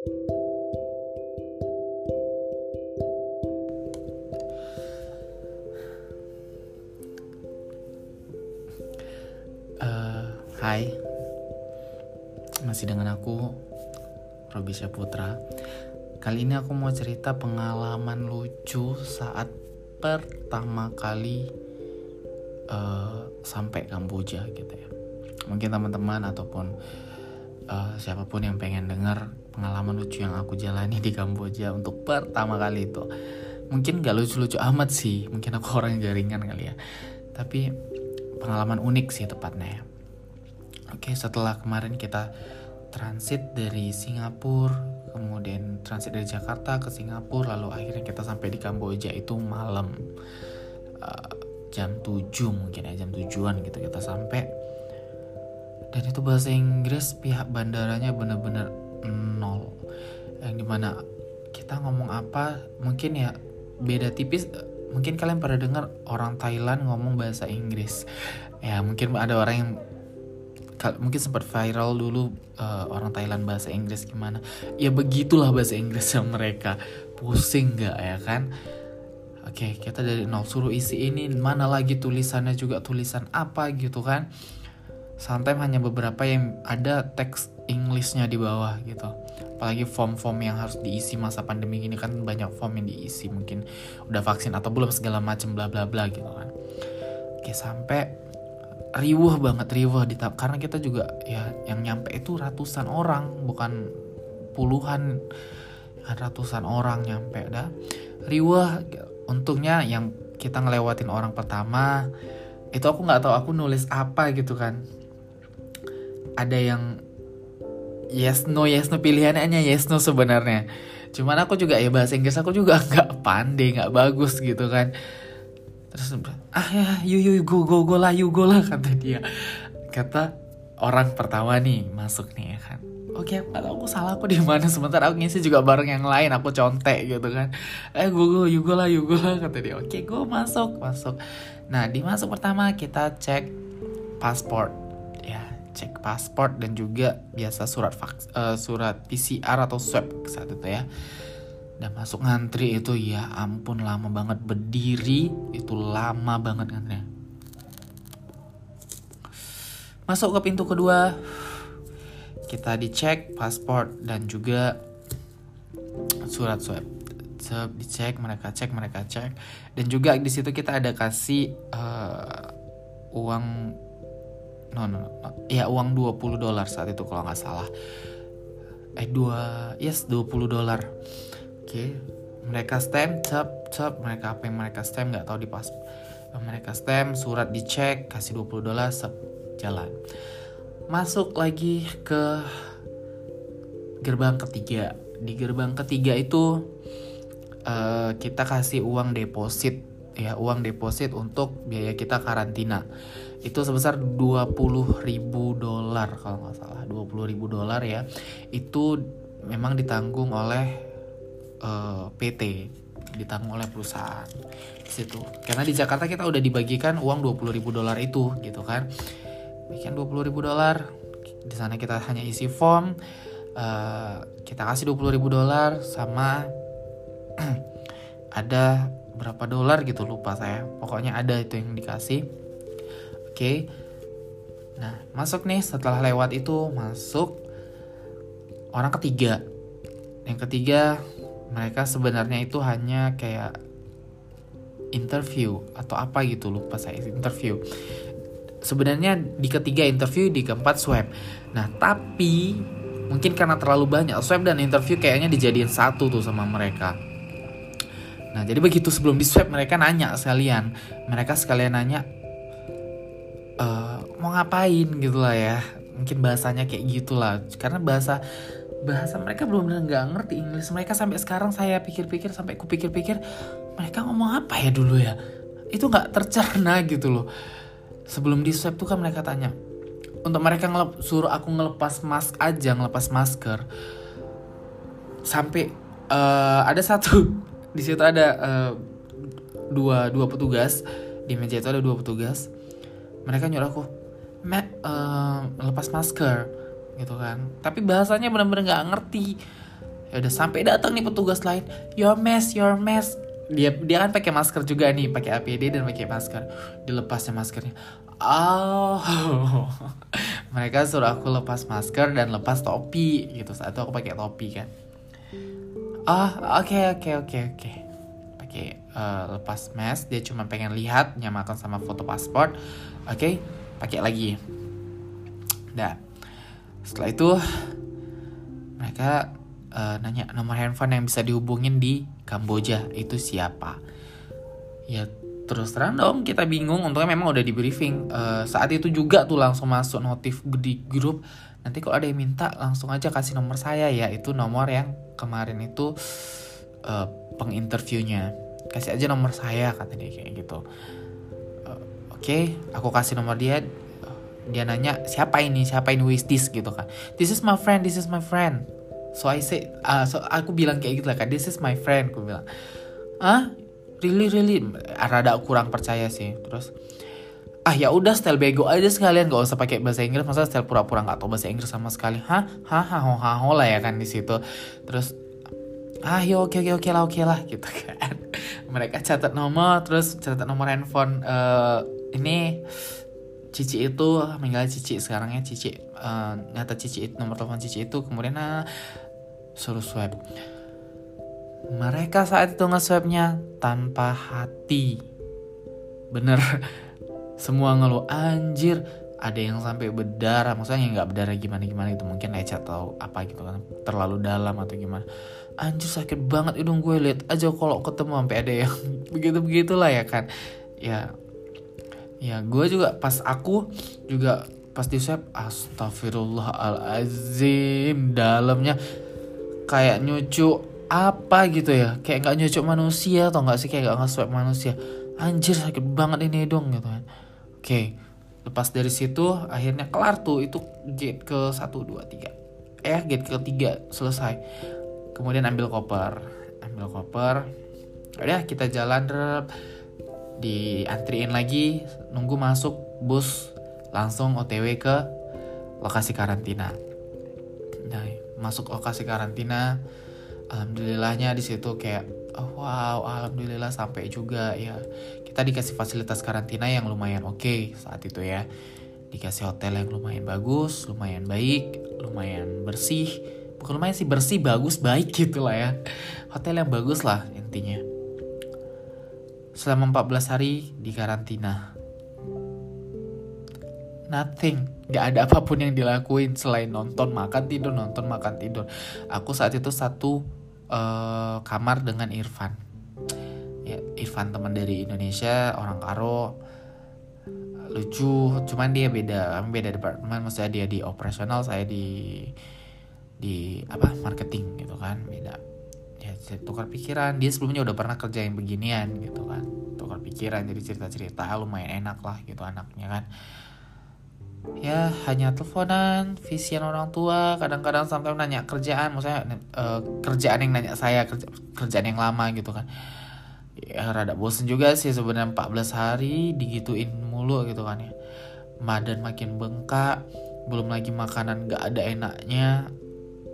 Uh, hai, masih dengan aku Robi Putra. Kali ini aku mau cerita pengalaman lucu saat pertama kali uh, sampai Kamboja gitu ya. Mungkin teman-teman ataupun uh, siapa pun yang pengen dengar pengalaman lucu yang aku jalani di Kamboja untuk pertama kali itu. Mungkin gak lucu-lucu amat sih, mungkin aku orang jaringan kali ya. Tapi pengalaman unik sih tepatnya ya. Oke, setelah kemarin kita transit dari Singapura, kemudian transit dari Jakarta ke Singapura, lalu akhirnya kita sampai di Kamboja itu malam uh, jam 7 mungkin ya, jam tujuan gitu kita sampai. Dan itu bahasa Inggris pihak bandaranya bener-bener nol. Yang di mana kita ngomong apa? Mungkin ya beda tipis. Mungkin kalian pada dengar orang Thailand ngomong bahasa Inggris. Ya mungkin ada orang yang mungkin sempat viral dulu uh, orang Thailand bahasa Inggris gimana. Ya begitulah bahasa Inggrisnya mereka. Pusing nggak ya kan? Oke kita dari nol suruh isi ini mana lagi tulisannya juga tulisan apa gitu kan? Sometimes hanya beberapa yang ada teks Englishnya di bawah gitu. Apalagi form-form yang harus diisi masa pandemi ini kan banyak form yang diisi mungkin udah vaksin atau belum segala macam bla bla bla gitu kan. Oke sampai riuh banget riuh di tahap karena kita juga ya yang nyampe itu ratusan orang bukan puluhan kan ratusan orang nyampe dah. Riuh untungnya yang kita ngelewatin orang pertama itu aku nggak tahu aku nulis apa gitu kan. Ada yang yes no yes no pilihannya yes no sebenarnya. Cuman aku juga ya bahasa Inggris aku juga nggak pandai nggak bagus gitu kan. Terus ah ya you you go go go lah you go lah kata dia. Kata orang pertama nih masuk nih ya kan. Oke kalau aku salah aku di mana? Sementara aku ngisi juga bareng yang lain aku contek gitu kan. Eh go go you go lah you go lah kata dia. Oke go masuk masuk. Nah di masuk pertama kita cek paspor ya cek paspor dan juga biasa surat vaks, uh, surat PCR atau swab saat itu ya. Dan masuk ngantri itu ya ampun lama banget berdiri. Itu lama banget ngantri masuk ke pintu kedua. Kita dicek paspor dan juga surat swab. Swab dicek mereka cek mereka cek. Dan juga di situ kita ada kasih uh, uang no, no, no. Ya uang 20 dolar saat itu kalau nggak salah. Eh dua yes 20 dolar. Okay. mereka stem cep cep. Mereka apa yang mereka stem nggak tahu di pas mereka stem surat dicek kasih 20 dolar sep jalan. Masuk lagi ke gerbang ketiga. Di gerbang ketiga itu uh, kita kasih uang deposit. Ya uang deposit untuk biaya kita karantina itu sebesar 20 ribu dolar kalau nggak salah. 20 ribu dolar ya. Itu memang ditanggung oleh uh, eh, PT ditanggung oleh perusahaan. Di situ. Karena di Jakarta kita udah dibagikan uang 20 ribu dolar itu gitu kan. Bikin 20 ribu dolar. Di sana kita hanya isi form uh, kita kasih 20 ribu dolar sama ada berapa dolar gitu lupa saya. Pokoknya ada itu yang dikasih oke. Nah masuk nih setelah lewat itu masuk orang ketiga. Yang ketiga mereka sebenarnya itu hanya kayak interview atau apa gitu lupa saya interview. Sebenarnya di ketiga interview di keempat swab. Nah tapi mungkin karena terlalu banyak swab dan interview kayaknya dijadiin satu tuh sama mereka. Nah jadi begitu sebelum di swab mereka nanya sekalian. Mereka sekalian nanya e, mau ngapain gitu lah ya. Mungkin bahasanya kayak gitulah. Karena bahasa bahasa mereka belum benar nggak ngerti Inggris. Mereka sampai sekarang saya pikir-pikir sampai ku pikir-pikir mereka ngomong apa ya dulu ya? Itu nggak tercerna gitu loh. Sebelum di swab tuh kan mereka tanya untuk mereka ngelep, suruh aku ngelepas mask aja ngelepas masker. Sampai uh, ada satu di situ ada uh, dua dua petugas di meja itu ada dua petugas mereka nyuruh aku Matt uh, lepas masker gitu kan. Tapi bahasanya benar-benar nggak ngerti. Ya udah sampai datang nih petugas lain your mask your mask. Dia dia kan pakai masker juga nih pakai APD dan pakai masker. Dilepasnya maskernya. Oh. Mereka suruh aku lepas masker dan lepas topi gitu. Saat itu aku pakai topi kan. Oh oke okay, oke okay, oke okay, oke. okay. Pakai uh, lepas mask dia cuma pengen lihat nyamakan sama foto paspor oke okay, pakai lagi. Nah, setelah itu mereka uh, nanya nomor handphone yang bisa dihubungin di Kamboja. Itu siapa? Ya terus terang dong kita bingung. Untungnya memang udah di briefing. Uh, saat itu juga tuh langsung masuk notif di grup. Nanti kalau ada yang minta langsung aja kasih nomor saya ya itu nomor yang kemarin itu uh, penginterviewnya kasih aja nomor saya kata dia kayak gitu. Uh, oke okay, aku kasih nomor dia. Dia nanya siapa ini? Siapa ini? Who is this? Gitu kan. This is my friend this is my friend. So I say uh, so aku bilang kayak gitu lah kan this is my friend aku bilang. Ah really really? Rada kurang percaya sih. Terus ah ya udah style bego aja sekalian gak usah pakai bahasa Inggris. Masa style pura-pura nggak tahu bahasa Inggris sama sekali? Hah? Hah hah lah ya kan di situ. Terus ah ya oke oke oke lah oke lah gitu kan. Mereka catat nomor terus catat nomor handphone uh, ini Cici itu meninggal Cici sekarang ya Cici uh, nyata Cici nomor telepon Cici itu kemudian uh, suruh swipe. Mereka saat itu nge-swipe-nya tanpa hati. Bener. Semua ngeluh anjir ada yang sampai berdarah. Maksudnya nggak berdarah gimana gimana itu mungkin lecet atau apa gitu kan terlalu dalam atau gimana anjir sakit banget hidung gue. Lihat aja kalau ketemu sampai ada yang begitu begitulah ya kan. Ya ya gue juga pas aku juga pas di swab astagfirullahalazim dalamnya kayak nyucu apa gitu ya. Kayak nggak nyucuk manusia atau nggak sih? Kayak nggak nge manusia. Anjir sakit banget ini dong gitu kan. Oke lepas dari situ akhirnya kelar tuh itu gate ke satu dua tiga. Eh gate ke tiga selesai kemudian ambil koper ambil koper udah kita jalan diantriin lagi nunggu masuk bus langsung OTW ke lokasi karantina. Nah, masuk lokasi karantina, alhamdulillahnya di situ kayak oh, wow, alhamdulillah sampai juga ya. Kita dikasih fasilitas karantina yang lumayan oke okay saat itu ya. Dikasih hotel yang lumayan bagus, lumayan baik, lumayan bersih. Lumayan sih bersih, bagus, baik gitu lah ya. Hotel yang bagus lah intinya selama 14 hari di karantina. Nothing, gak ada apa pun yang dilakuin selain nonton, makan, tidur, nonton, makan, tidur. Aku saat itu satu uh, kamar dengan Irfan. Ya, Irfan teman dari Indonesia, orang Karo, lucu, cuman dia beda, beda departemen, maksudnya dia di operasional, saya di di apa marketing gitu kan, beda. Ya tukar pikiran. Dia sebelumnya udah pernah kerja yang beginian gitu kan. Tukar pikiran jadi cerita-cerita lumayan enak lah gitu anaknya kan. Ya hanya teleponan visian orang tua kadang-kadang sampai nanya kerjaan. Maksudnya uh, kerjaan yang nanya saya kerja, kerjaan yang lama gitu kan. Ya rada bosen juga sih sebenarnya 14 hari digituin mulu gitu kan ya. Badan makin bengkak belum lagi makanan gak ada enaknya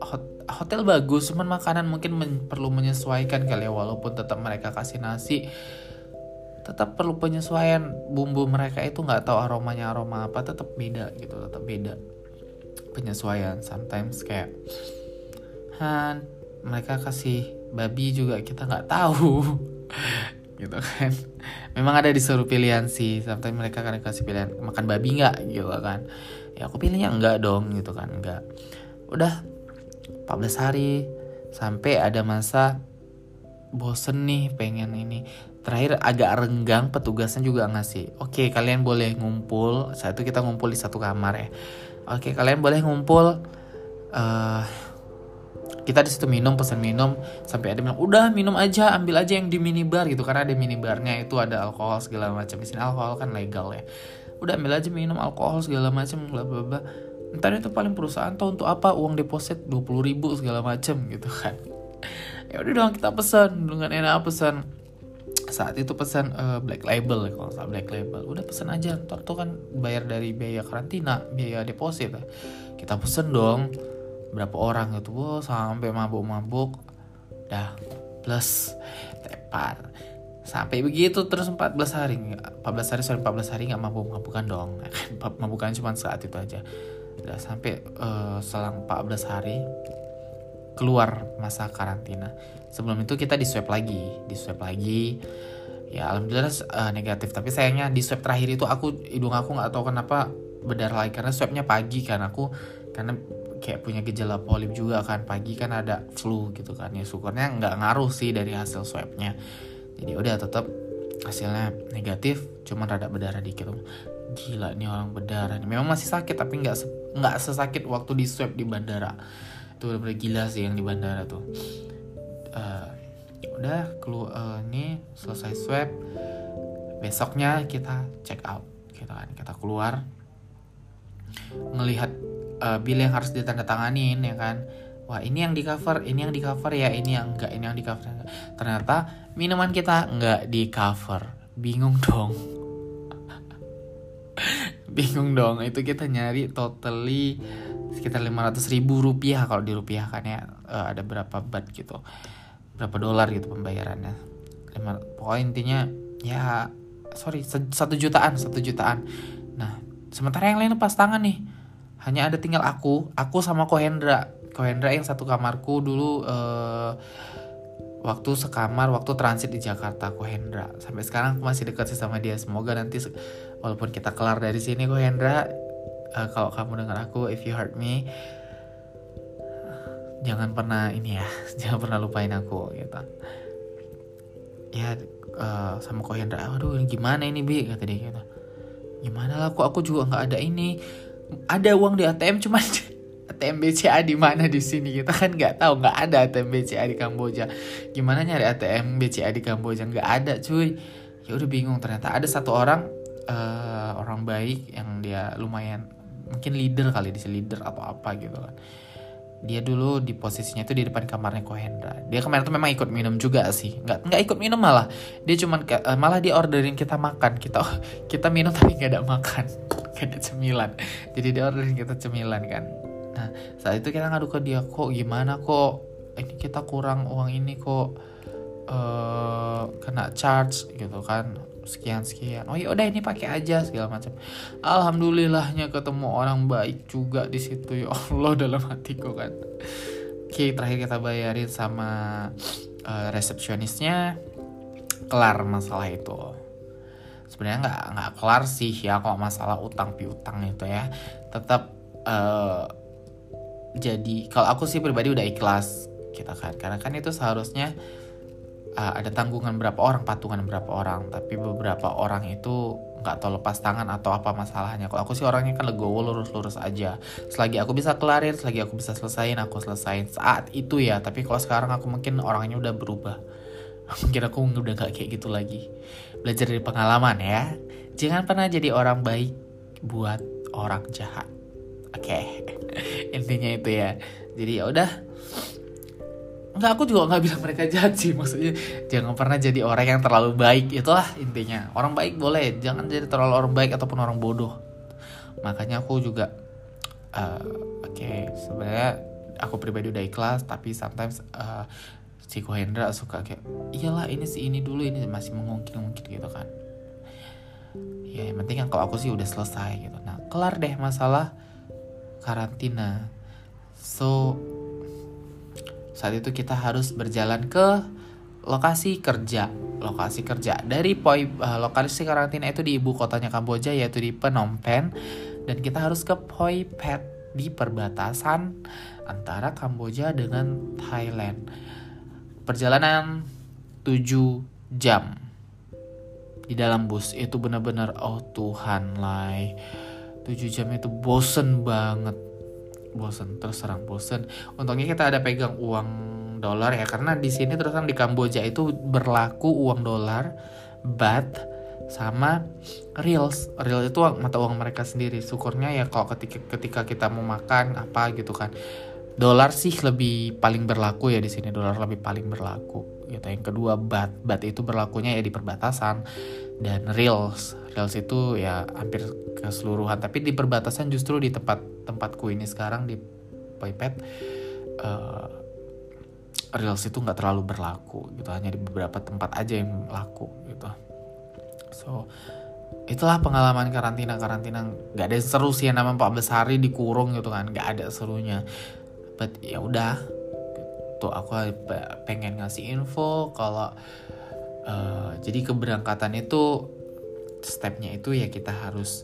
hot, hotel bagus cuman makanan mungkin men, perlu menyesuaikan kali ya walaupun tetap mereka kasih nasi tetap perlu penyesuaian bumbu mereka itu nggak tahu aromanya aroma apa tetap beda gitu tetap beda penyesuaian. Sometimes kayak han mereka kasih babi juga kita nggak tahu. Gitu kan. Memang ada disuruh pilihan sih sometimes mereka kan kasih pilihan makan babi nggak? Gitu kan. Ya aku pilihnya enggak dong gitu kan enggak udah 14 hari. Sampai ada masa bosen nih pengen ini. Terakhir agak renggang petugasnya juga ngasih oke kalian boleh ngumpul. Saat itu kita ngumpul di satu kamar ya. Oke kalian boleh ngumpul. Uh, kita di situ minum pesan minum. Sampai ada bilang udah minum aja ambil aja yang di minibar gitu. Karena ada minibarnya itu ada alkohol segala macam. Di sini alkohol kan legal ya. Udah ambil aja minum alkohol segala macam bla bla bla Entar itu paling perusahaan tau untuk apa? Uang deposit 20 ribu segala macem gitu kan. Ya udah dong kita pesan dengan enak pesan. Saat itu pesan uh, black label ya kalau salah black label. Udah pesan aja ntar tuh kan bayar dari biaya karantina biaya deposit ya. kita pesen dong berapa orang gitu wow, sampai mabuk-mabuk. Dah plus tepar. Sampai begitu terus 14 hari 14 hari sorry 14 hari nggak mabuk-mabukan dong. Mabukan cuma saat itu aja udah sampai uh, selang 14 hari keluar masa karantina. Sebelum itu kita di swab lagi di swab lagi. Ya alhamdulillah uh, negatif. Tapi sayangnya di swab terakhir itu aku hidung aku nggak tahu kenapa berdarah lagi. Karena swabnya pagi kan aku karena kayak punya gejala polip juga kan. Pagi kan ada flu gitu kan. Ya syukurnya nggak ngaruh sih dari hasil swabnya jadi udah tetap hasilnya negatif cuman rada berdarah dikit. Gila nih orang berdarah memang masih sakit tapi nggak nggak sesakit waktu di swab di bandara. Itu udah gila sih yang di bandara tuh. Uh, udah keluar uh, nih selesai swab. Besoknya kita check out gitu kan. Kita keluar. Ngelihat uh, bill yang harus ditandatanganin ya kan. Wah ini yang di cover ini yang di cover ya ini yang enggak ini yang di cover ternyata minuman kita enggak di cover bingung dong bingung dong itu kita nyari totally sekitar 500 ribu rupiah kalau di rupiah kan ya uh, ada berapa bat gitu berapa dolar gitu pembayarannya. Lima, pokoknya intinya ya sorry satu jutaan satu jutaan. Nah sementara yang lain lepas tangan nih. Hanya ada tinggal aku aku sama Kohendra. Kohendra yang satu kamarku dulu uh, waktu sekamar waktu transit di Jakarta Kohendra. Sampai sekarang aku masih dekat sih sama dia. Semoga nanti walaupun kita kelar dari sini Kohendra uh, kalau kamu dengar aku if you hurt me jangan pernah ini ya jangan pernah lupain aku gitu. Ya uh, sama Kohendra aduh gimana ini bi? kata dia gitu. Gimana lah kok aku juga nggak ada ini. Ada uang di ATM cuma ATM BCA di mana di sini? Kita kan nggak tahu nggak ada ATM BCA di Kamboja. Gimana nyari ATM BCA di Kamboja? Nggak ada cuy. Ya udah bingung ternyata ada satu orang uh, orang baik yang dia lumayan mungkin leader kali di leader atau apa gitu kan dia dulu di posisinya itu di depan kamarnya Kohendra. Dia kemarin tuh memang ikut minum juga sih. Nggak nggak ikut minum malah. Dia cuman uh, malah dia orderin kita makan. Kita kita minum tapi nggak ada makan, nggak ada cemilan. Jadi dia orderin kita cemilan kan. Nah saat itu kita ngadu ke dia kok gimana kok ini kita kurang uang ini kok uh, kena charge gitu kan sekian sekian. Oh ya udah ini pakai aja segala macam. Alhamdulillahnya ketemu orang baik juga di situ ya Allah dalam hatiku kan. Oke terakhir kita bayarin sama uh, resepsionisnya. Kelar masalah itu. Sebenarnya nggak nggak kelar sih ya kok masalah utang piutang itu ya. Tetap uh, jadi kalau aku sih pribadi udah ikhlas kita kan. Karena kan itu seharusnya uh, ada tanggungan berapa orang patungan berapa orang. Tapi beberapa orang itu nggak tahu lepas tangan atau apa masalahnya. Kalau aku sih orangnya kan legowo lurus-lurus aja. Selagi aku bisa kelarin selagi aku bisa selesain aku selesain saat itu ya. Tapi kalau sekarang aku mungkin orangnya udah berubah. Mungkin aku udah gak kayak gitu lagi. Belajar dari pengalaman ya. Jangan pernah jadi orang baik buat orang jahat. Oke. Okay. intinya itu ya. Jadi ya udah Enggak, aku juga nggak bilang mereka jahat sih maksudnya jangan pernah jadi orang yang terlalu baik itulah intinya. Orang baik boleh jangan jadi terlalu orang baik ataupun orang bodoh. Makanya aku juga uh, oke okay, sebenarnya aku pribadi udah ikhlas tapi sometimes uh, si Kohendra suka kayak iyalah ini sih ini dulu ini masih mengungkit-ungkit gitu kan. Ya yang penting kan kalau aku sih udah selesai gitu. Nah kelar deh masalah karantina. So saat itu kita harus berjalan ke lokasi kerja. Lokasi kerja dari poi uh, lokasi karantina itu di ibu kotanya Kamboja yaitu di Phnom Penh dan kita harus ke Phoi Phet di perbatasan antara Kamboja dengan Thailand. Perjalanan 7 jam di dalam bus itu benar-benar oh Tuhan lah 7 jam itu bosen banget bosen terus serang bosen. Untungnya kita ada pegang uang dolar ya karena di sini terus kan di Kamboja itu berlaku uang dolar bat sama reals. Real itu mata uang mereka sendiri. Syukurnya ya kalau ketika ketika kita mau makan apa gitu kan. Dolar sih lebih paling berlaku ya di sini. Dolar lebih paling berlaku. Gitu. Yang kedua bat bat itu berlakunya ya di perbatasan dan reals reals itu ya hampir keseluruhan. Tapi di perbatasan justru di tempat tempatku ini sekarang di Poipet uh, reels itu nggak terlalu berlaku gitu. Hanya di beberapa tempat aja yang laku gitu. So itulah pengalaman karantina karantina nggak ada seru sih yang nama 14 hari dikurung gitu kan. Nggak ada serunya. But ya udah tuh aku pengen ngasih info kalau uh, jadi keberangkatan itu stepnya itu ya kita harus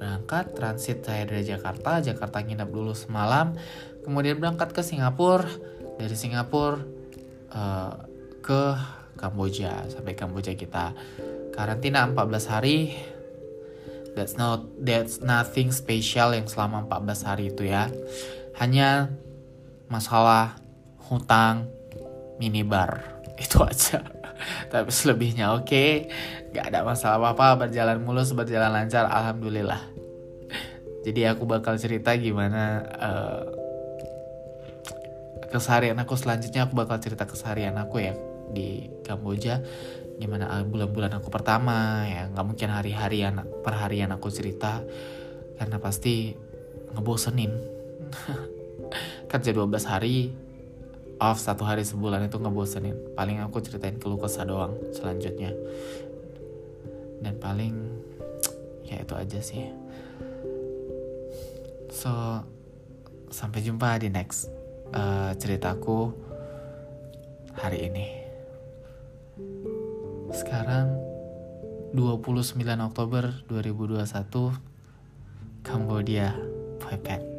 berangkat transit saya dari Jakarta Jakarta nginep dulu semalam kemudian berangkat ke Singapura dari Singapura uh, ke Kamboja sampai Kamboja kita. Karantina 14 hari. That's not that's nothing special yang selama 14 hari itu ya. Hanya masalah hutang minibar. Itu aja tapi selebihnya oke. Okay. Gak ada masalah apa-apa berjalan mulus berjalan lancar alhamdulillah. Jadi aku bakal cerita gimana uh, keseharian aku selanjutnya aku bakal cerita keseharian aku ya di Kamboja. Gimana uh, bulan-bulan aku pertama ya. Nggak mungkin hari-harian perharian aku cerita karena pasti ngebosenin. Kerja 12 hari off satu hari sebulan itu ngebosenin. Paling aku ceritain keluh kesah doang selanjutnya. Dan paling ya itu aja sih. So sampai jumpa di next uh, ceritaku hari ini. Sekarang 29 Oktober 2021 Kambodia Phuket